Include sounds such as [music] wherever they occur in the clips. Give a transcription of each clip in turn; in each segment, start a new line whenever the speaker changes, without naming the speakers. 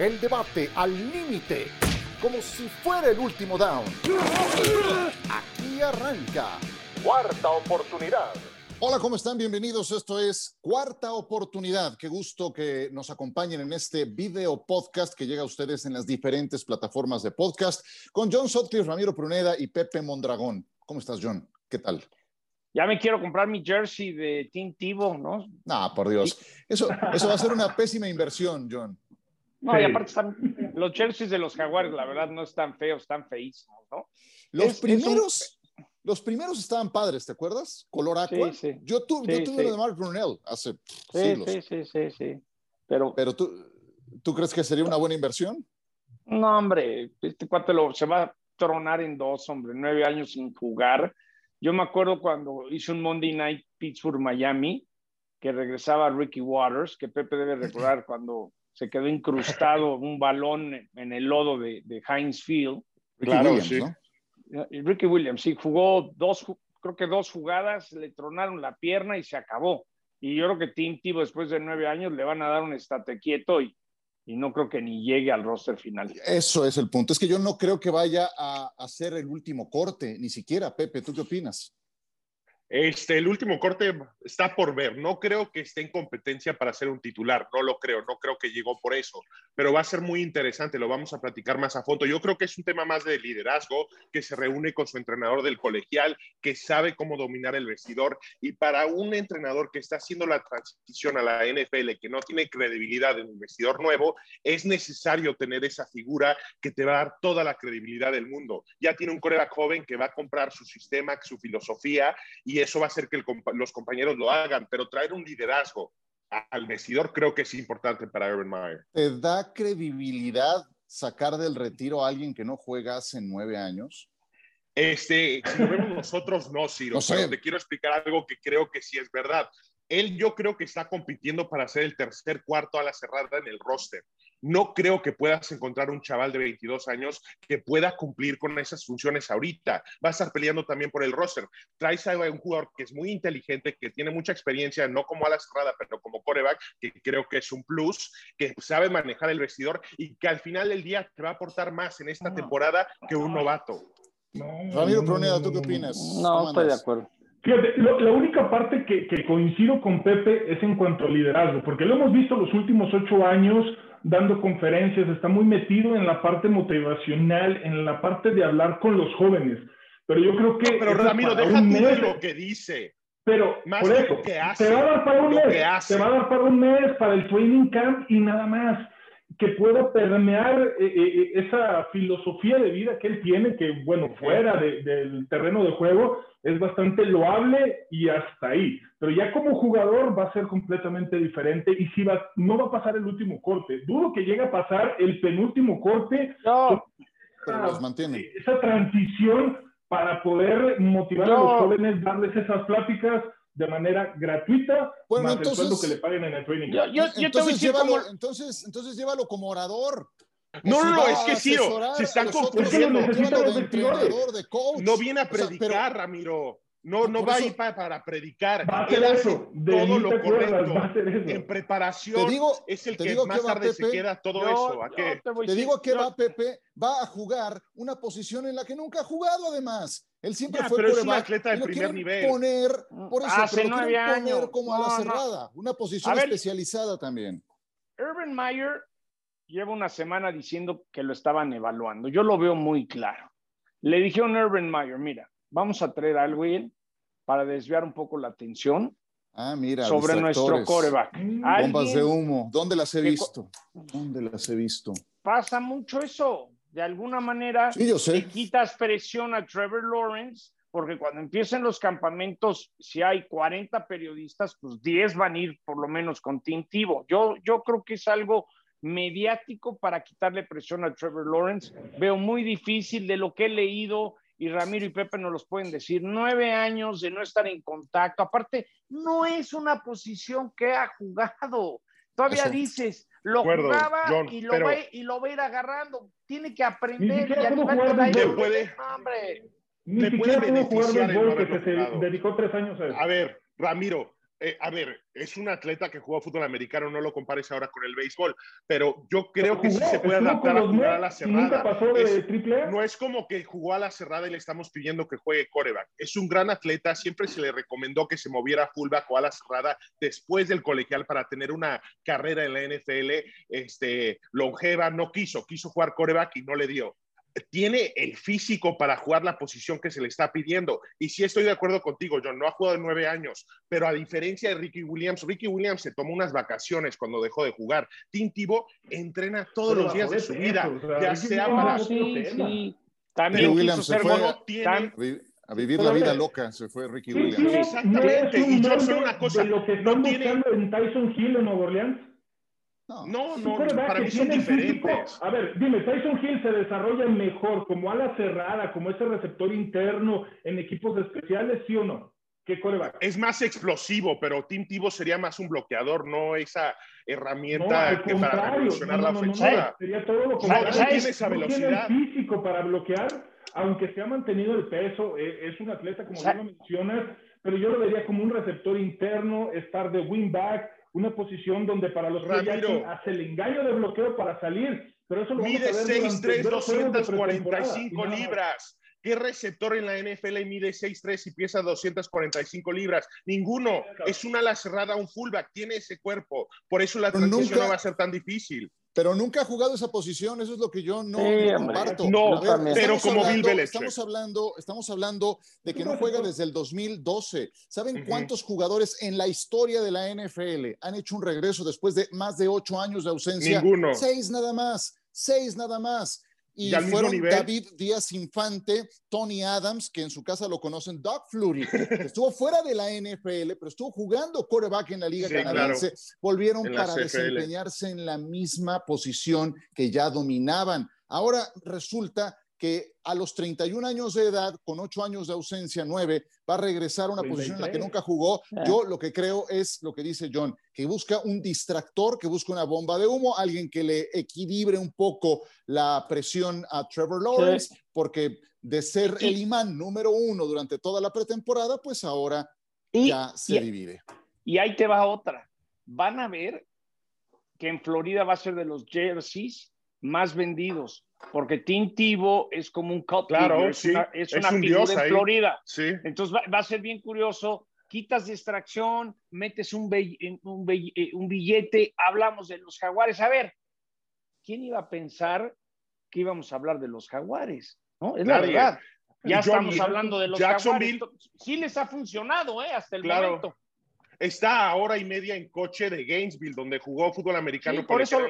El debate al límite, como si fuera el último down. Aquí arranca. Cuarta oportunidad. Hola, ¿cómo están? Bienvenidos. Esto es Cuarta Oportunidad. Qué gusto que nos acompañen en este video podcast que llega a ustedes en las diferentes plataformas de podcast con John Sotcliffe, Ramiro Pruneda y Pepe Mondragón. ¿Cómo estás, John? ¿Qué tal?
Ya me quiero comprar mi jersey de Team Tivo, ¿no?
No, por Dios. Eso, eso va a ser una pésima inversión, John.
No, y aparte están, [laughs] los jerseys de los jaguares, la verdad, no están feos, están feísimos, ¿no?
Los primeros... Los primeros estaban padres, ¿te acuerdas? Color aqua. Sí, sí. Yo, tu, yo tuve lo de Mark Brunel hace siglos.
Sí, sí, sí, sí. Pero,
Pero tú, ¿tú crees que sería una buena inversión?
No, hombre, este cuate lo, se va a tronar en dos, hombre, nueve años sin jugar. Yo me acuerdo cuando hizo un Monday Night Pittsburgh-Miami, que regresaba Ricky Waters, que Pepe debe recordar [laughs] cuando se quedó incrustado [laughs] un balón en el lodo de, de Heinz Field.
claro, sí. ¿no?
Ricky Williams, sí, jugó dos, creo que dos jugadas, le tronaron la pierna y se acabó. Y yo creo que Tim Tebow después de nueve años le van a dar un estate quieto y, y no creo que ni llegue al roster final.
Eso es el punto. Es que yo no creo que vaya a hacer el último corte, ni siquiera. Pepe, ¿tú qué opinas?
Este, el último corte está por ver. No creo que esté en competencia para ser un titular. No lo creo. No creo que llegó por eso. Pero va a ser muy interesante. Lo vamos a platicar más a fondo. Yo creo que es un tema más de liderazgo, que se reúne con su entrenador del colegial, que sabe cómo dominar el vestidor. Y para un entrenador que está haciendo la transición a la NFL, que no tiene credibilidad en un vestidor nuevo, es necesario tener esa figura que te va a dar toda la credibilidad del mundo. Ya tiene un coreback joven que va a comprar su sistema, su filosofía y eso va a hacer que los compañeros lo hagan, pero traer un liderazgo al vestidor creo que es importante para Urban Meyer.
¿Te da credibilidad sacar del retiro a alguien que no juega hace nueve años?
Este, si lo vemos nosotros, no, Ciro. No sé. te quiero explicar algo que creo que sí es verdad. Él yo creo que está compitiendo para ser el tercer cuarto a la cerrada en el roster. No creo que puedas encontrar un chaval de 22 años que pueda cumplir con esas funciones ahorita. Va a estar peleando también por el roster. Traes a un jugador que es muy inteligente, que tiene mucha experiencia, no como a la cerrada, pero como coreback, que creo que es un plus, que sabe manejar el vestidor y que al final del día te va a aportar más en esta temporada que un novato.
Ramiro Proneda, ¿tú qué opinas?
No, estoy de acuerdo.
Fíjate, la única parte que, que, coincido con Pepe es en cuanto al liderazgo, porque lo hemos visto los últimos ocho años dando conferencias, está muy metido en la parte motivacional, en la parte de hablar con los jóvenes. Pero yo creo que...
pero Ramiro, deja mes, lo que dice.
Pero Más por eso, que hace, te va a dar para un mes, te va a dar para un mes, para el training camp y nada más que pueda permear eh, eh, eh, esa filosofía de vida que él tiene, que bueno, fuera del terreno de juego es bastante loable y hasta ahí. Pero ya como jugador va a ser completamente diferente y si va, no va a pasar el último corte. Dudo que llegue a pasar el penúltimo corte.
No, pero los mantiene.
Esa transición para poder motivar a los jóvenes, darles esas pláticas de manera gratuita,
bueno, más entonces, el
sueldo que le paguen en el training.
Yo, yo, yo entonces, llévalo, como... entonces, entonces llévalo como orador.
No, no, no, es que sí, se están confundiendo. No viene a predicar, o sea, pero, Ramiro. No, no va a ir para, para predicar.
Va a hacer eso.
todo lo correcto. En preparación
te digo,
es el
te
que
digo
más
que
tarde
Pepe,
se queda todo eso. ¿A qué?
Te, te digo que va Pepe, va a jugar una posición en la que nunca ha jugado además. Él siempre
ya,
fue
pero es un atleta de primer nivel.
Poner, por eso,
Hace
pero
nueve
poner
años.
como a la
No, no.
cerrada, una posición
ver.
especializada también.
Urban Meyer lleva una semana diciendo que lo estaban evaluando. Yo lo veo muy claro. Le dijeron a Urban Meyer, mira, vamos a traer a alguien para desviar un poco la atención
Ah, mira,
sobre nuestro coreback.
Bombas de humo. ¿Dónde las he visto? ¿Dónde las he visto?
pasa mucho eso. De alguna manera
Sí, yo sé.
le quitas presión a Trevor Lawrence, porque cuando empiecen los campamentos, si hay 40 periodistas, pues 10 van a ir por lo menos con Tim Tebow. Yo, yo creo que es algo mediático para quitarle presión a Trevor Lawrence. Veo muy difícil de lo que he leído y Ramiro y Pepe nos los pueden decir, nueve años de no estar en contacto. Aparte, no es una posición que ha jugado. Todavía
Eso.
dices, lo
acuerdo,
jugaba
John,
y, lo
pero-
va, y lo va a ir agarrando. Tiene que aprender.
Ni siquiera
y
jugar
Puede-
hombre.
Ni siquiera
puede
pudo jugar béisbol que se dedicó tres años a eso.
A ver, Ramiro, eh, a ver, es un atleta que juega fútbol americano, no lo compares ahora con el béisbol, pero yo creo que sí se puede adaptar a jugar a la cerrada. no es como que jugó a la cerrada y le estamos pidiendo que juegue coreback. Es un gran atleta, siempre se le recomendó que se moviera a fullback o a la cerrada después del colegial para tener una carrera en la NFL este, longeva. No quiso, quiso jugar coreback y no le dio tiene el físico para jugar la posición que se le está pidiendo. Y sí estoy de acuerdo contigo, John, no ha jugado en nueve años, pero a diferencia de Ricky Williams, Ricky Williams se tomó unas vacaciones cuando dejó de jugar. Tim entrena todos los días de su vida, ya sea para... Sí,
sí. También Williams se fue a vivir la vida loca, se fue Ricky Williams.
Exactamente. y yo sé una cosa, lo que no tiene... en Tyson Hill en Nueva Orleans.
No, no, para mí son diferentes.
a ver, dime, Tyson Hill se desarrolla mejor como ala cerrada, como ese receptor interno en equipos especiales, ¿sí o no? ¿Qué coreback?
Es más explosivo, pero Tim Tivo sería más un bloqueador, no esa herramienta que para revolucionar la ofensiva.
sería todo lo contrario. Tiene esa velocidad. Tiene el físico para bloquear, aunque se ha mantenido el peso, e, es un atleta, como tú lo mencionas, pero yo lo vería como un receptor interno, estar de wingback, una posición donde para los
Ramiro,
hace el engaño de bloqueo para salir. Pero eso lo
mide 6'3, 245 libras. ¿Qué receptor en la NFL mide 6'3 y pesa 245 libras? Ninguno. Es una ala cerrada, un fullback. Tiene ese cuerpo. Por eso la transición no va a ser tan difícil
pero nunca ha jugado esa posición, eso es lo que yo no, comparto.
No, pero como Bill Belichick.
Estamos hablando, estamos hablando de que no juega desde el 2012. ¿Saben cuántos jugadores en la historia de la NFL han hecho un regreso después de más de ocho años de ausencia?
Ninguno.
Seis nada más, seis nada más. Y, fueron David Díaz Infante, Tony Adams, que en su casa lo conocen, Doug Flurry, estuvo [laughs] fuera de la NFL, pero estuvo jugando quarterback en la Liga Canadiense. Volvieron para desempeñarse en la misma posición que ya dominaban. Ahora resulta que a los 31 años de edad, con 8 años de ausencia, 9, va a regresar a una posición en la que nunca jugó. Ah. Yo lo que creo es lo que dice John, que busca un distractor, que busca una bomba de humo, alguien que le equilibre un poco la presión a Trevor Lawrence, porque de ser el imán número uno durante toda la pretemporada, pues ahora ya se divide.
Y ahí te va otra. Van a ver que en Florida va a ser de los jerseys más vendidos porque Tim es como un cult
claro,
es una, es una figura en Florida.
Sí.
Entonces va, a ser bien curioso. Quitas distracción, metes un, un, eh, un, billete, hablamos de los jaguares. A ver, ¿quién iba a pensar que íbamos a hablar de los jaguares? ¿No? Es la verdad. Ya estamos hablando de los jaguares. Sí les ha funcionado, ¿eh? Hasta el momento
está a hora y media en coche de Gainesville, donde jugó fútbol americano.
por, eso,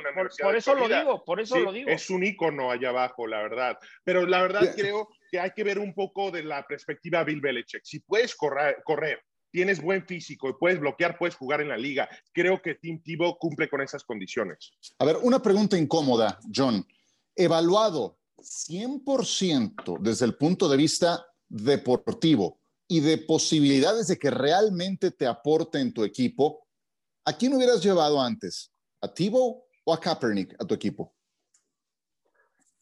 por, eso lo digo, por eso lo digo.
Es un icono allá abajo, la verdad. Pero la verdad creo que hay que ver un poco de la perspectiva Bill Belichick. Si puedes correr, correr tienes buen físico y puedes bloquear, puedes jugar en la liga. Creo que Tim Tebow cumple con esas condiciones.
A ver, una pregunta incómoda, John. Evaluado 100% desde el punto de vista deportivo, y de posibilidades de que realmente te aporte en tu equipo, ¿a quién hubieras llevado antes? ¿A Tibo o a Kaepernick a tu equipo?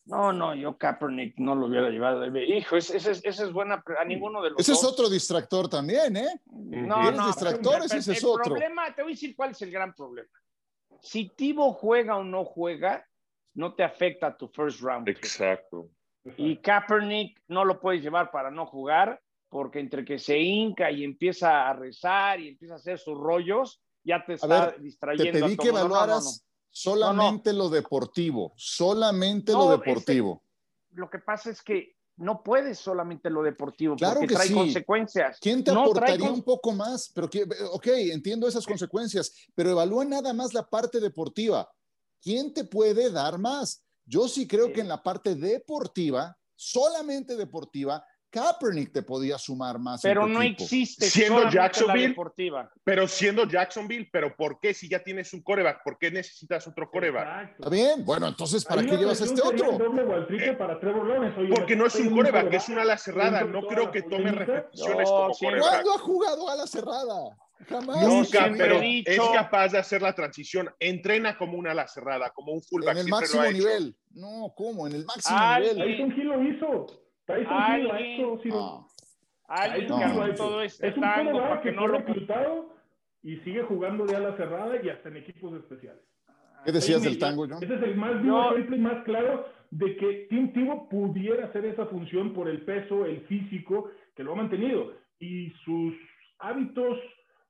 No, no, yo Kaepernick no lo hubiera llevado. Hijo, esa es, buena. A ninguno de los
Ese es otro distractor también, ¿eh?
No, no.
distractores, ese es otro.
Problema, te voy a decir cuál es el gran problema. Si Tibo juega o no juega, no te afecta a tu first round.
Exacto.
Y Kaepernick no lo puedes llevar para no jugar porque entre que se hinca y empieza a rezar y empieza a hacer sus rollos, ya te está distrayendo.
Te pedí que evaluaras solamente lo deportivo, solamente lo deportivo.
lo que pasa es que no puedes solamente lo deportivo, porque trae consecuencias.
¿Quién te aportaría un poco más? Pero que, ok, entiendo esas consecuencias, pero evalúa nada más la parte deportiva. ¿Quién te puede dar más? Yo sí creo que en la parte deportiva, solamente deportiva, Kaepernick te podía sumar más.
Pero no existe
siendo Jacksonville. Deportiva. Pero siendo Jacksonville, pero ¿por qué si ya tienes un coreback? ¿Por qué necesitas otro coreback?
Está bien, bueno, entonces ¿para qué llevas este otro?
Porque no es un coreback, es una ala cerrada. No creo que tome repeticiones como coreback.
¿Cuándo ha jugado a la cerrada? Jamás.
Nunca, pero es capaz de hacer la transición. Entrena como una ala cerrada, como un fullback.
En el máximo nivel. No, ¿cómo? En el máximo nivel.
Tyson Hill lo hizo.
Alguien, alguien que todo este tango para que no lo
reclutado y sigue jugando de ala cerrada y hasta en equipos especiales.
¿Qué decías del tango, John?
Ese es el más vivo ejemplo y más claro de que Tim Tebow pudiera hacer esa función por el peso, el físico, que lo ha mantenido. Y sus hábitos,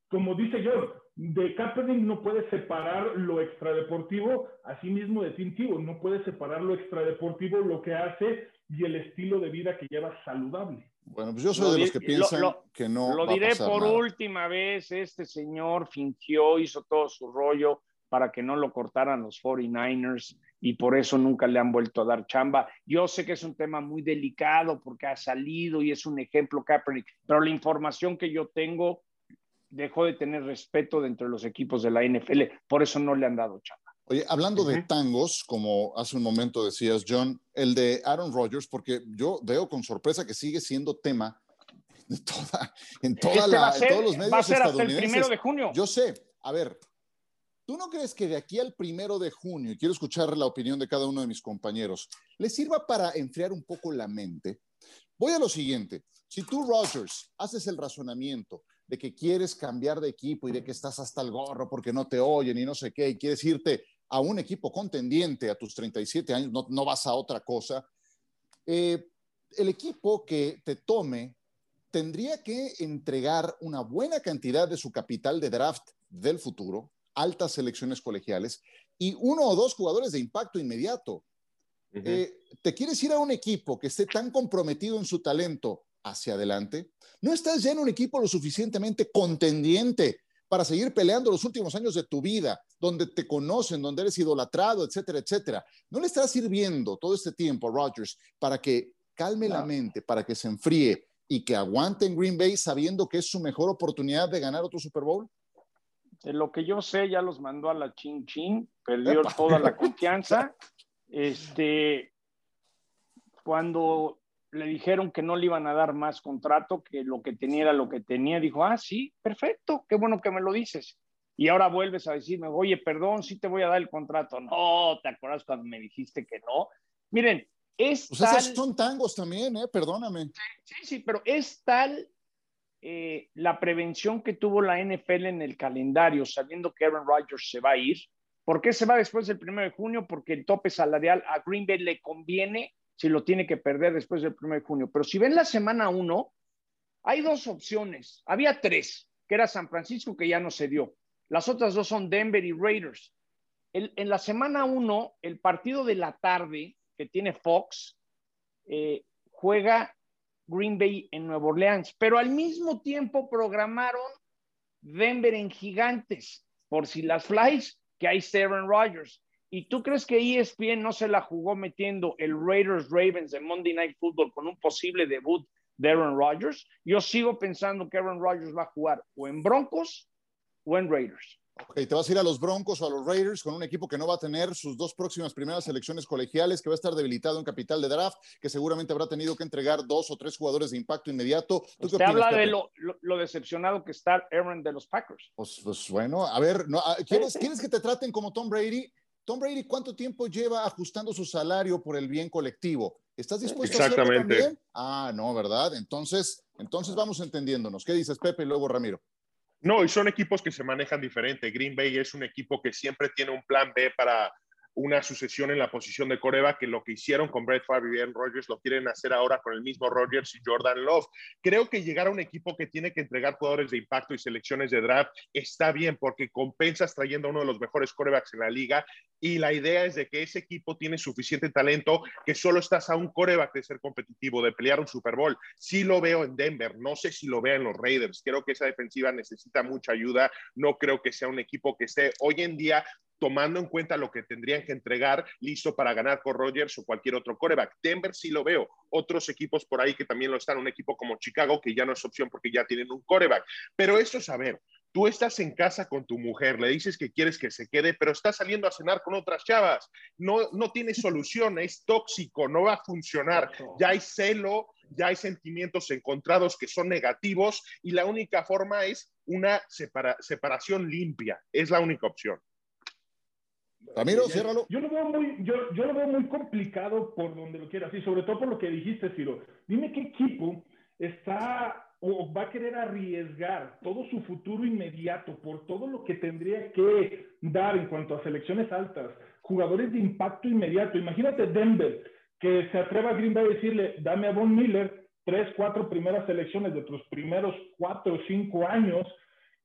como dice John, de Kaepernick no puede separar lo extradeportivo, así mismo de Tim Tebow, no puede separar lo extradeportivo, lo que hace y el estilo de vida que lleva saludable.
Bueno, pues yo soy de los que piensan que no.
Lo diré por última vez: este señor fingió, hizo todo su rollo para que no lo cortaran los 49ers y por eso nunca le han vuelto a dar chamba. Yo sé que es un tema muy delicado porque ha salido y es un ejemplo Kaepernick, pero la información que yo tengo dejó de tener respeto dentro de los equipos de la NFL, por eso no le han dado chamba.
Oye, hablando de tangos, como hace un momento decías, John, el de Aaron Rodgers, porque yo veo con sorpresa que sigue siendo tema de toda, en, toda la, todos los medios
va a ser
Hasta
el primero de junio.
Yo sé. A ver, ¿tú no crees que de aquí al primero de junio, y quiero escuchar la opinión de cada uno de mis compañeros, le sirva para enfriar un poco la mente? Voy a lo siguiente. Si tú, Rodgers, haces el razonamiento de que quieres cambiar de equipo y de que estás hasta el gorro porque no te oyen y no sé qué, y quieres irte a un equipo contendiente a tus 37 años, no, no vas a otra cosa, eh, el equipo que te tome tendría que entregar una buena cantidad de su capital de draft del futuro, altas selecciones colegiales y uno o dos jugadores de impacto inmediato. Eh, ¿Te quieres ir a un equipo que esté tan comprometido en su talento hacia adelante? ¿No estás ya en un equipo lo suficientemente contendiente para seguir peleando los últimos años de tu vida, donde te conocen, donde eres idolatrado, etcétera, etcétera. ¿No le estás sirviendo todo este tiempo a Rodgers para que calme la mente, para que se enfríe y que aguante en Green Bay sabiendo que es su mejor oportunidad de ganar otro Super Bowl?
De lo que yo sé, ya los mandó a la chin chin, perdió toda la [laughs] confianza. Este, cuando le dijeron que no le iban a dar más contrato, que lo que tenía era lo que tenía. Dijo, ah, sí, perfecto, qué bueno que me lo dices. Y ahora vuelves a decirme, oye, perdón, sí te voy a dar el contrato. No, ¿te acuerdas cuando me dijiste que no? Miren, es
pues tal... son tangos también, ¿eh? Perdóname.
Sí, sí, pero es tal eh, la prevención que tuvo la NFL en el calendario, sabiendo que Aaron Rodgers se va a ir. ¿Por qué se va después del 1 de junio? Porque el tope salarial a Green Bay le conviene si lo tiene que perder después del 1 de junio. Pero si ven la semana 1, hay dos opciones. Había tres, que era San Francisco, que ya no se dio. Las otras dos son Denver y Raiders. en la semana 1, el partido de la tarde que tiene Fox eh, juega Green Bay en Nueva Orleans, pero al mismo tiempo programaron Denver en Gigantes, por si las flies, que hay Aaron Rodgers. ¿Y tú crees que ESPN no se la jugó metiendo el Raiders Ravens de Monday Night Football con un posible debut de Aaron Rodgers? Yo sigo pensando que Aaron Rodgers va a jugar o en Broncos o en Raiders.
Ok, te vas a ir a los Broncos o a los Raiders con un equipo que no va a tener sus dos próximas primeras selecciones colegiales, que va a estar debilitado en capital de draft, que seguramente habrá tenido que entregar dos o tres jugadores de impacto inmediato.
¿Tú Usted habla de lo, decepcionado que está Aaron de los Packers.
Pues, pues bueno, a ver, no, ¿quieres, [laughs] ¿quieres que te traten como Tom Brady? Tom Brady, ¿cuánto tiempo lleva ajustando su salario por el bien colectivo? ¿Estás dispuesto a hacerlo también? Ah, no, ¿verdad? Entonces, entonces vamos entendiéndonos. ¿Qué dices, Pepe? Y luego Ramiro.
No, y son equipos que se manejan diferente. Green Bay es un equipo que siempre tiene un plan B para una sucesión en la posición de Coreba, que lo que hicieron con Brett Favre y Aaron lo quieren hacer ahora con el mismo Rodgers y Jordan Love. Creo que llegar a un equipo que tiene que entregar jugadores de impacto y selecciones de draft está bien porque compensas trayendo a uno de los mejores corebacks en la liga y la idea es de que ese equipo tiene suficiente talento que solo estás a un coreback de ser competitivo, de pelear un Super Bowl. Sí lo veo en Denver, no sé si lo veo en los Raiders. Creo que esa defensiva necesita mucha ayuda. No creo que sea un equipo que esté hoy en día tomando en cuenta lo que tendrían que entregar listo para ganar con Rogers o cualquier otro coreback. Denver sí lo veo. Otros equipos por ahí que también lo están, un equipo como Chicago, que ya no es opción porque ya tienen un coreback. Pero eso es a ver. Tú estás en casa con tu mujer, le dices que quieres que se quede, pero está saliendo a cenar con otras chavas. No, no tiene [laughs] solución, es tóxico, no va a funcionar. Ya hay celo, ya hay sentimientos encontrados que son negativos y la única forma es una separación limpia. Es la única opción.
Ramiro, ciérralo.
Yo lo veo muy, yo, yo lo veo muy complicado por donde lo quieras, y sobre todo por lo que dijiste, Ciro. Dime qué equipo está o va a querer arriesgar todo su futuro inmediato por todo lo que tendría que dar en cuanto a selecciones altas, jugadores de impacto inmediato. Imagínate Denver, que se atreva a Green Bay a decirle, dame a Von Miller tres, cuatro primeras selecciones de tus primeros cuatro o cinco años.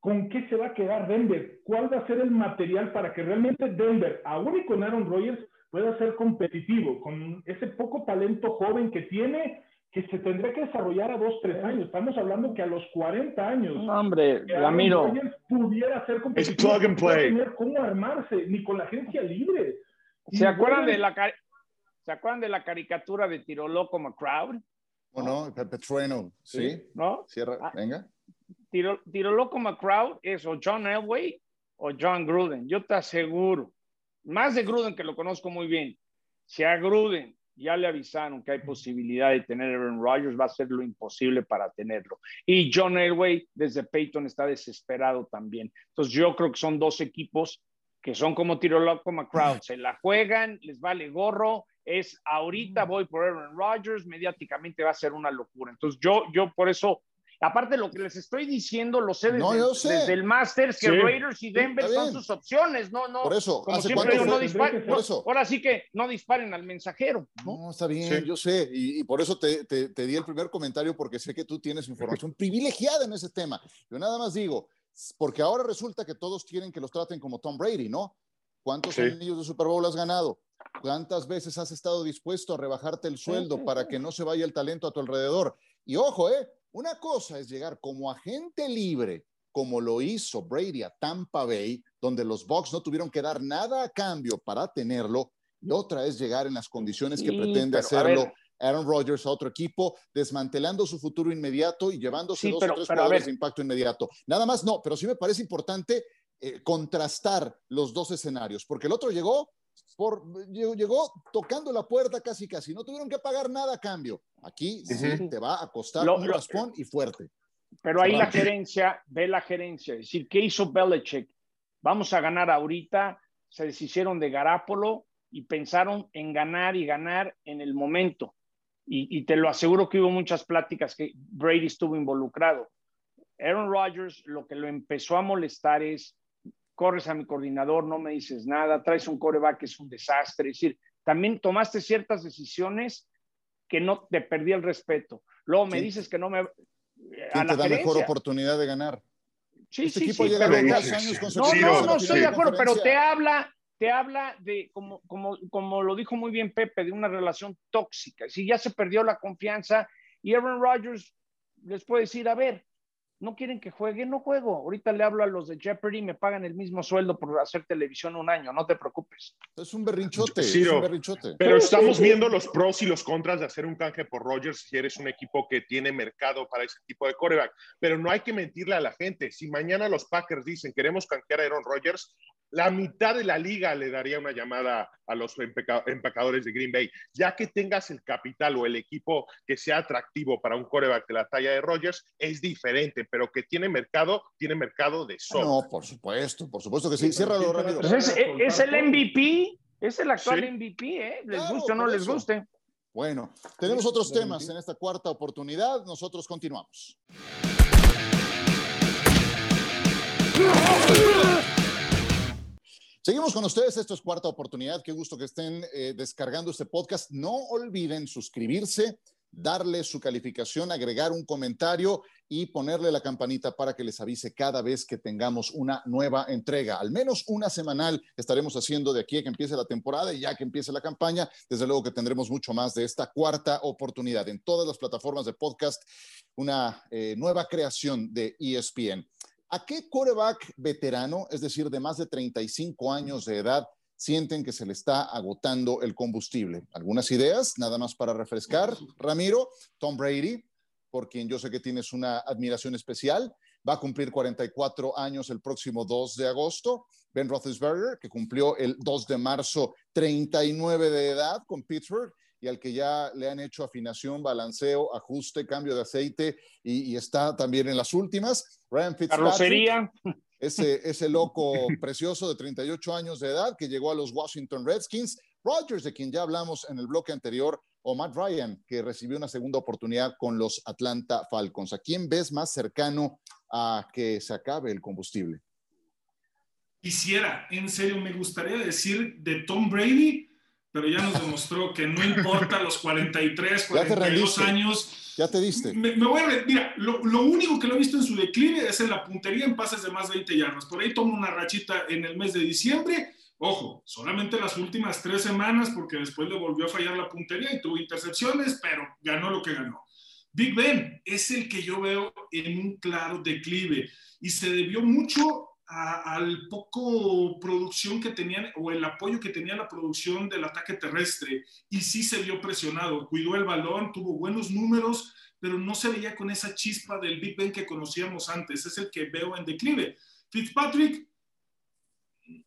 ¿Con qué se va a quedar Denver? ¿Cuál va a ser el material para que realmente Denver, aún y con Aaron Rodgers, pueda ser competitivo con ese poco talento joven que tiene que se tendría que desarrollar a dos, tres años. Estamos hablando que a los 40 años.
No, hombre, Ramiro.
Pudiera ser
competitivo. Es plug and play.
No tener cómo armarse, ni con la agencia libre.
¿Se acuerdan, de la, ¿Se acuerdan de la caricatura de Tiro Loco McCrowd?
¿O no? Pepe Trueno, ¿sí?
¿No?
Cierra, ah, venga.
Tiro, Tiro Loco McCrowd es o John Elway o John Gruden. Yo te aseguro, más de Gruden que lo conozco muy bien, si a Gruden ya le avisaron que hay posibilidad de tener a Aaron Rodgers, va a ser lo imposible para tenerlo. Y John Elway desde Peyton está desesperado también. Entonces yo creo que son dos equipos que son como tiro loco McCrowd, se la juegan, les vale gorro, es ahorita voy por Aaron Rodgers, mediáticamente va a ser una locura. Entonces yo, yo por eso Aparte, lo que les estoy diciendo, lo sé desde, el Masters, que Raiders y Denver son sus opciones. No, no.
Por eso,
como siempre no disparen. Por eso. Ahora sí que no disparen al mensajero.
No, está bien, yo sé. Y, por eso te, te, di el primer comentario, porque sé que tú tienes información [laughs] privilegiada en ese tema. Yo nada más digo, porque ahora resulta que todos quieren que los traten como Tom Brady, ¿no? ¿Cuántos anillos de Super Bowl has ganado? ¿Cuántas veces has estado dispuesto a rebajarte el sueldo para que no se vaya el talento a tu alrededor? Y ojo, ¿eh? Una cosa es llegar como agente libre, como lo hizo Brady a Tampa Bay, donde los Bucks no tuvieron que dar nada a cambio para tenerlo, y otra es llegar en las condiciones que pretende hacerlo Aaron Rodgers a otro equipo, desmantelando su futuro inmediato y llevándose dos o tres jugadores de impacto inmediato. Nada más no, pero sí me parece importante eh, contrastar los dos escenarios, porque el otro llegó por, llegó tocando la puerta casi casi, no tuvieron que pagar nada a cambio. Aquí sí te va a costar un raspón y fuerte.
Pero ahí la gerencia, ve la gerencia, es decir, ¿qué hizo Belichick? Vamos a ganar ahorita, se deshicieron de Garápolo y pensaron en ganar y ganar en el momento. Y, y, te lo aseguro que hubo muchas pláticas que Brady estuvo involucrado. Aaron Rodgers lo que lo empezó a molestar es corres a mi coordinador, no me dices nada, traes un coreback que es un desastre. Es decir, también tomaste ciertas decisiones que no te perdí el respeto. Luego me dices que no me.
¿Quién te da mejor oportunidad de ganar?
Sí, este sí, sí. no, no, no, estoy de acuerdo, pero te habla, te habla de, como, como, como lo dijo muy bien Pepe, de una relación tóxica. Si ya se perdió la confianza y Aaron Rodgers les puede decir, a ver, no quieren que juegue, no juego. Ahorita le hablo a los de Jeopardy, me pagan el mismo sueldo por hacer televisión un año, no te preocupes.
Es un berrinchote, es un berrinchote.
Pero estamos viendo los pros y los contras de hacer un canje por Rogers si eres un equipo que tiene mercado para ese tipo de coreback. Pero no hay que mentirle a la gente. Si mañana los Packers dicen queremos canjear a Aaron Rodgers, la mitad de la liga le daría una llamada a los empacadores de Green Bay. Ya que tengas el capital o el equipo que sea atractivo para un coreback de la talla de Rogers, es diferente, pero que tiene mercado, tiene mercado de sol.
No, por supuesto, por supuesto que sí. Ciérralo rápido.
Pues es, el MVP, es el actual MVP, ¿eh? Les guste o no les guste.
Bueno, tenemos otros temas en esta cuarta oportunidad. Nosotros continuamos. Seguimos con ustedes, esto es cuarta oportunidad, qué gusto que estén eh, descargando este podcast. No olviden suscribirse, darle su calificación, agregar un comentario y ponerle la campanita para que les avise cada vez que tengamos una nueva entrega. Al menos una semanal estaremos haciendo de aquí a que empiece la temporada y ya que empiece la campaña, desde luego que tendremos mucho más de esta cuarta oportunidad en todas las plataformas de podcast, una eh, nueva creación de ESPN. ¿A qué coreback veterano, es decir, de más de 35 años de edad, sienten que se le está agotando el combustible? ¿Algunas ideas? Nada más para refrescar. Ramiro, Tom Brady, por quien yo sé que tienes una admiración especial, va a cumplir 44 años el próximo 2 de agosto. Ben Roethlisberger, que cumplió el 2 de marzo 39 de edad con Pittsburgh y al que ya le han hecho afinación, balanceo, ajuste, cambio de aceite y, está también en las últimas. Ryan
Fitzpatrick,
ese, ese loco [laughs] precioso de 38 años de edad que llegó a los Washington Redskins. Rodgers, de quien ya hablamos en el bloque anterior, o Matt Ryan, que recibió una segunda oportunidad con los Atlanta Falcons? ¿A quién ves más cercano a que se acabe el combustible?
Quisiera, en serio, me gustaría decir de Tom Brady, pero ya nos demostró que no importa los 43, 42 años.
Ya te diste.
Me, voy a mira, lo, lo, único que lo he visto en su declive es en la puntería en pases de más de 20 yardas. Por ahí toma una rachita en el mes de diciembre. Ojo, solamente las últimas tres semanas, porque después le volvió a fallar la puntería y tuvo intercepciones, pero ganó lo que ganó. Big Ben es el que yo veo en un claro declive y se debió mucho al poco producción que tenían o el apoyo que tenía la producción del ataque terrestre y sí se vio presionado, cuidó el balón, tuvo buenos números, pero no se veía con esa chispa del Big Ben que conocíamos antes, es el que veo en declive. Fitzpatrick,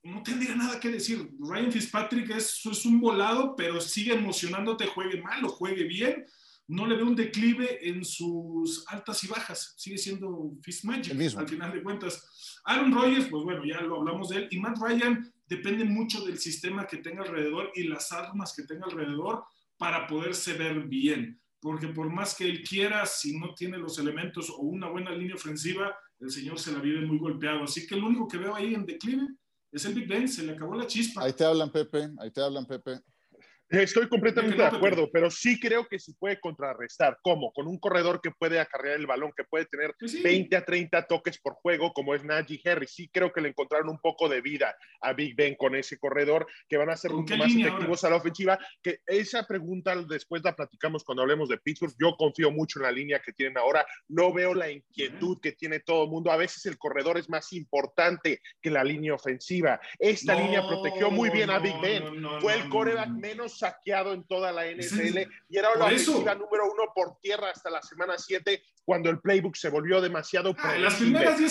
no tendría nada que decir, Ryan Fitzpatrick es, es un volado, pero sigue emocionándote, juegue mal o juegue bien, no le veo un declive en sus altas y bajas, sigue siendo Fitzmagic al final de cuentas. Aaron Rodgers, pues bueno, ya lo hablamos de él, y Matt Ryan depende mucho del sistema que tenga alrededor y las armas que tenga alrededor para poderse ver bien, porque por más que él quiera, si no tiene los elementos o una buena línea ofensiva, el señor se la vive muy golpeado. Así que lo único que veo ahí en declive es el Big Ben, se le acabó la chispa.
Ahí te hablan, Pepe, ahí te hablan, Pepe.
Estoy completamente de acuerdo, pero sí creo que se puede contrarrestar. ¿Cómo? Con un corredor que puede acarrear el balón, que puede tener 20 a 30 toques por juego, como es Najee Harris. Sí creo que le encontraron un poco de vida a Big Ben con ese corredor, que van a ser mucho más efectivos a la ofensiva. Que esa pregunta después la platicamos cuando hablemos de Pittsburgh. Yo confío mucho en la línea que tienen ahora. No veo la inquietud que tiene todo el mundo. A veces el corredor es más importante que la línea ofensiva. Esta línea protegió muy bien a Big Ben. Fue el coreback menos saqueado en toda la NFL y era la ofensiva número uno por tierra hasta la semana 7 cuando el playbook se volvió demasiado
ah,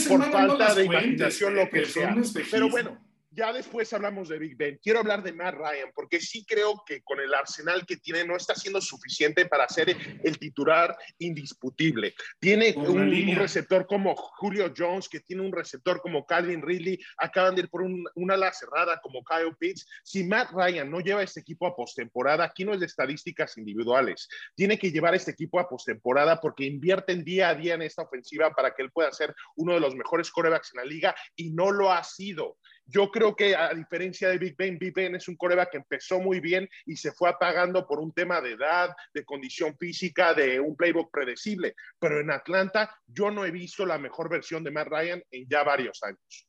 por
falta de imaginación, lo que sea. Pero bueno, ya después hablamos de Big Ben. Quiero hablar de Matt Ryan, porque sí creo que con el arsenal que tiene no está siendo suficiente para ser el titular indiscutible. Tiene un, receptor como Julio Jones, que tiene un receptor como Calvin Ridley, acaban de ir por una ala cerrada como Kyle Pitts. Si Matt Ryan no lleva este equipo a postemporada, aquí no es de estadísticas individuales, tiene que llevar este equipo a postemporada porque invierten día a día en esta ofensiva para que él pueda ser uno de los mejores corebacks en la liga y no lo ha sido. Yo creo que a diferencia de Big Ben, Big Ben es un coreback que empezó muy bien y se fue apagando por un tema de edad, de condición física, de un playbook predecible. Pero en Atlanta yo no he visto la mejor versión de Matt Ryan en ya varios años.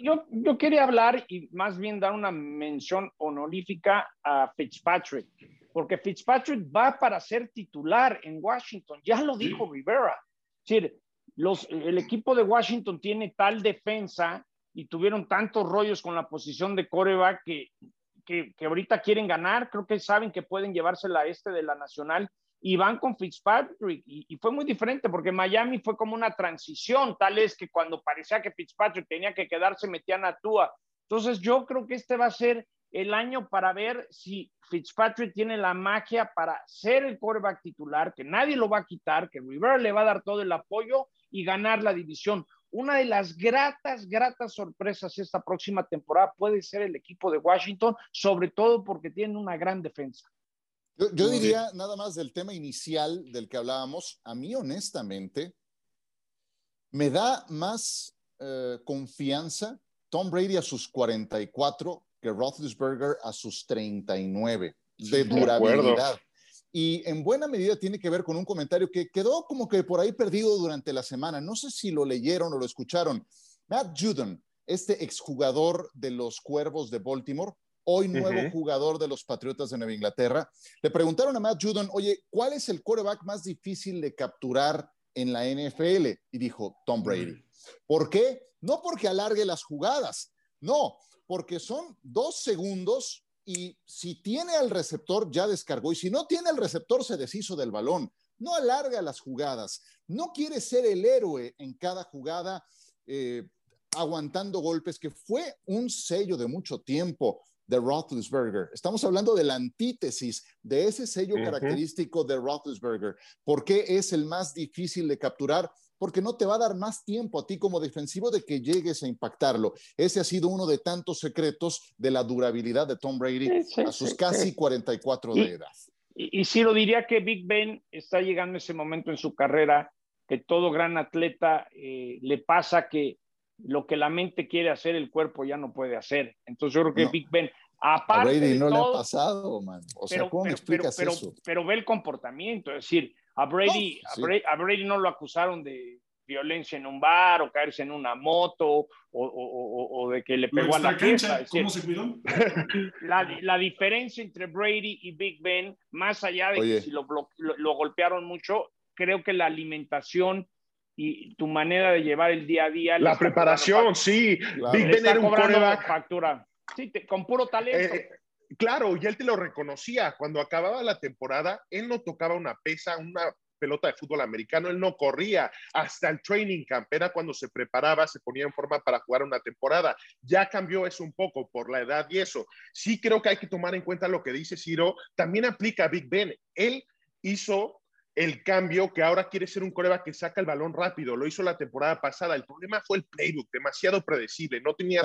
Yo, yo quería hablar y más bien dar una mención honorífica a Fitzpatrick, porque Fitzpatrick va para ser titular en Washington, ya lo dijo Rivera. Es decir, los, el equipo de Washington tiene tal defensa y tuvieron tantos rollos con la posición de coreback que, que, que, ahorita quieren ganar, creo que saben que pueden llevársela a este de la Nacional. Y van con Fitzpatrick y, fue muy diferente porque Miami fue como una transición, tal es que cuando parecía que Fitzpatrick tenía que quedarse metían a Tua. Entonces yo creo que este va a ser el año para ver si Fitzpatrick tiene la magia para ser el quarterback titular, que nadie lo va a quitar, que Rivera le va a dar todo el apoyo y ganar la división una de las gratas, gratas sorpresas esta próxima temporada puede ser el equipo de Washington, sobre todo porque tiene una gran defensa.
Yo, diría nada más del tema inicial del que hablábamos, a mí honestamente me da más eh, confianza Tom Brady a sus 44 que Roethlisberger a sus 39 de durabilidad y en buena medida tiene que ver con un comentario que quedó como que por ahí perdido durante la semana. No sé si lo leyeron o lo escucharon. Matt Judon, este exjugador de los Cuervos de Baltimore, hoy nuevo jugador de los Patriotas de Nueva Inglaterra, le preguntaron a Matt Judon, oye, ¿cuál es el quarterback más difícil de capturar en la NFL? Y dijo, Tom Brady. ¿Por qué? No porque alargue las jugadas, no, porque son dos segundos y si tiene al receptor ya descargó y si no tiene el receptor se deshizo del balón. No alarga las jugadas, no quiere ser el héroe en cada jugada eh, aguantando golpes, que fue un sello de mucho tiempo de Roethlisberger. Estamos hablando de la antítesis de ese sello característico de Roethlisberger. ¿Por qué es el más difícil de capturar? Porque no te va a dar más tiempo a ti como defensivo de que llegues a impactarlo. Ese ha sido uno de tantos secretos de la durabilidad de Tom Brady a sus casi 44 de edad.
Y, sí lo diría que Big Ben está llegando a ese momento en su carrera que todo gran atleta eh, le pasa que lo que la mente quiere hacer, el cuerpo ya no puede hacer. Entonces yo creo que Big Ben, aparte
a Brady
no
le ha pasado, man. O sea, ¿cómo explicas eso?
Pero, ve el comportamiento, es decir, a Brady, a Brady, no lo acusaron de violencia en un bar o caerse en una moto o, de que le pegó a la pieza.
¿Cómo se cuidó? [laughs]
La, diferencia entre Brady y Big Ben, más allá de que si lo, lo, golpearon mucho, creo que la alimentación y tu manera de llevar el día a día.
La preparación, sí. Big Ben era un coreback.
Factura. Sí, con puro talento. Eh,
claro, y él te lo reconocía. Cuando acababa la temporada, él no tocaba una pesa, una pelota de fútbol americano, él no corría hasta el training camp, era cuando se preparaba, se ponía en forma para jugar una temporada. Ya cambió eso un poco por la edad y eso. Sí creo que hay que tomar en cuenta lo que dice Ciro, también aplica a Big Ben. Él hizo el cambio que ahora quiere ser un coreback que saca el balón rápido. Lo hizo la temporada pasada. El problema fue el playbook, demasiado predecible. No tenía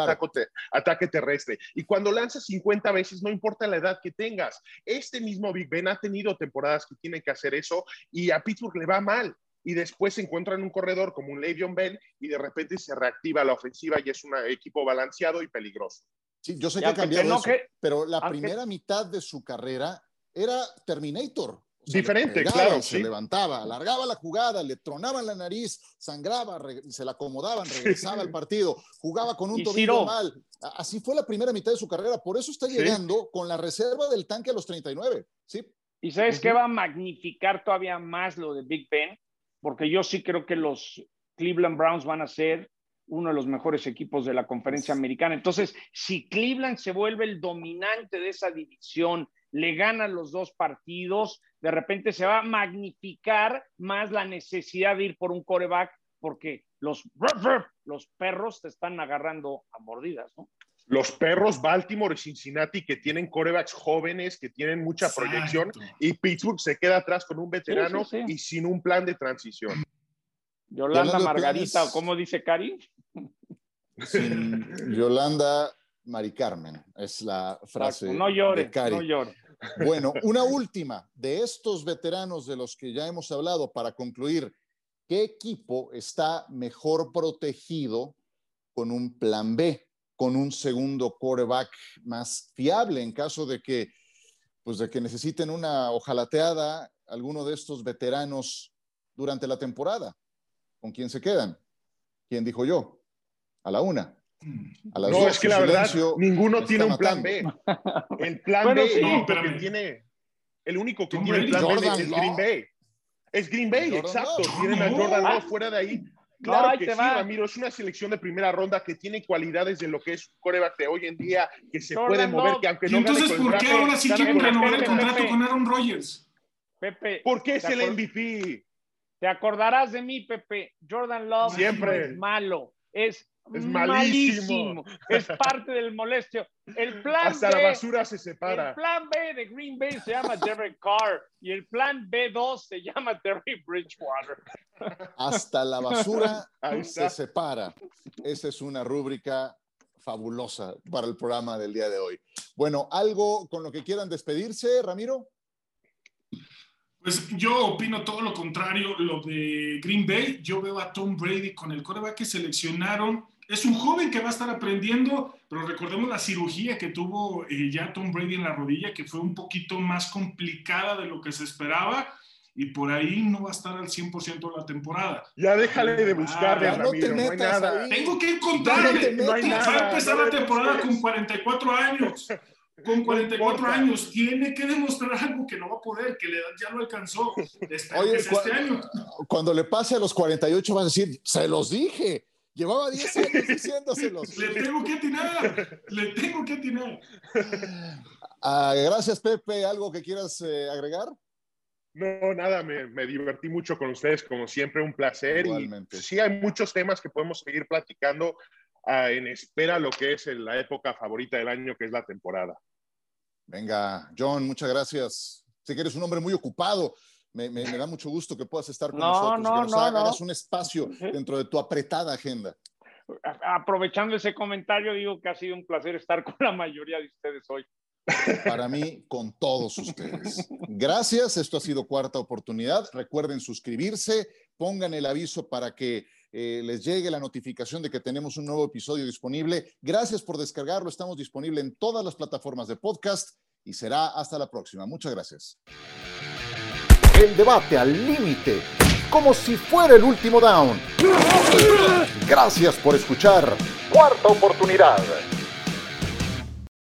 ataque, terrestre. Y cuando lanzas 50 veces, no importa la edad que tengas. Este mismo Big Ben ha tenido temporadas que tiene que hacer eso y a Pittsburgh le va mal. Y después se encuentra en un corredor como un Le'Veon Bell y de repente se reactiva la ofensiva y es un equipo balanceado y peligroso.
Sí, yo sé que ha cambiado pero la primera mitad de su carrera era Terminator
Diferente, claro.
Se levantaba, alargaba la jugada, le tronaban la nariz, sangraba, se la acomodaban, regresaba al partido, jugaba con un tobillo mal. Así fue la primera mitad de su carrera. Por eso está llegando con la reserva del tanque a los 39. ¿sí?
¿Y sabes qué va a magnificar todavía más lo de Big Ben? Porque yo sí creo que los Cleveland Browns van a ser uno de los mejores equipos de la conferencia americana. Entonces, si Cleveland se vuelve el dominante de esa división, le ganan los dos partidos, de repente se va a magnificar más la necesidad de ir por un coreback porque los, los perros te están agarrando a mordidas, ¿no?
Los perros Baltimore y Cincinnati que tienen corebacks jóvenes, que tienen mucha proyección, y Pittsburgh se queda atrás con un veterano y sin un plan de transición.
Yolanda Margarita, cómo dice Cari? [laughs]
Yolanda Mari Carmen, es la frase.
No llore, no llore.
Bueno, [laughs] una última de estos veteranos de los que ya hemos hablado para concluir. ¿Qué equipo está mejor protegido con un plan B, con un segundo quarterback más fiable en caso de que, pues de que necesiten una ojalateada alguno de estos veteranos durante la temporada? ¿Con quién se quedan? ¿Quién dijo yo? A la una
no, es que la verdad, ninguno tiene un plan B. [laughs] El plan B no, tiene, el único que tiene el plan B es Green Bay. Es Green Bay, exacto. Tienen a Jordan Love fuera de ahí. Claro que sí, Ramiro, es una selección de primera ronda que tiene cualidades de lo que es un coreback de hoy en día, que se puede mover, que aunque no
entonces, ¿por qué ahora sí quieren renovar el contrato con Aaron Rodgers?
Pepe.
Porque es el MVP.
Te acordarás de mí, Pepe. Jordan Love
Siempre.
es malo. Es
es malísimo.
Es parte del molestio. El plan
Hasta la basura se separa.
El plan B de Green Bay se llama Derek Carr y el plan B2 se llama Terry Bridgewater.
Hasta la basura [laughs] se separa. Esa es una rúbrica fabulosa para el programa del día de hoy. Bueno, ¿algo con lo que quieran despedirse, Ramiro?
Pues yo opino todo lo contrario, lo de Green Bay. Yo veo a Tom Brady con el coreback que seleccionaron es un joven que va a estar aprendiendo, pero recordemos la cirugía que tuvo eh, ya Tom Brady en la rodilla, que fue un poquito más complicada de lo que se esperaba y por ahí no va a estar al 100% de la temporada.
Ya déjale de buscarle, ah, Ramiro, no, hay nada.
Tengo que encontrarle. va a empezar la temporada con 44 años. Con 44 años tiene que demostrar algo que no va a poder, que ya lo alcanzó. Oye, este año.
cuando le pase a los 48 va a decir, se los dije. Llevaba 10 [laughs] años diciéndoselos.
Le tengo que atinar, le tengo que atinar.
Ah, gracias, Pepe. ¿Algo que quieras eh, agregar?
No, nada, me, divertí mucho con ustedes, como siempre, un placer. Igualmente. Y sí, hay muchos temas que podemos seguir platicando ah, en espera lo que es la época favorita del año, que es la temporada.
Venga, John, muchas gracias. Sé que eres un hombre muy ocupado me, da mucho gusto que puedas estar con nosotros, no, que nos hagas un espacio dentro de tu apretada agenda.
Aprovechando ese comentario, digo que ha sido un placer estar con la mayoría de ustedes hoy.
para mí con todos ustedes. Gracias, esto ha sido cuarta oportunidad. Recuerden suscribirse, pongan el aviso para que eh, les llegue la notificación de que tenemos un nuevo episodio disponible. Gracias por descargarlo, estamos disponibles en todas las plataformas de podcast y será hasta la próxima. Muchas gracias.
El debate al límite, como si fuera el último down. Gracias por escuchar. Cuarta oportunidad.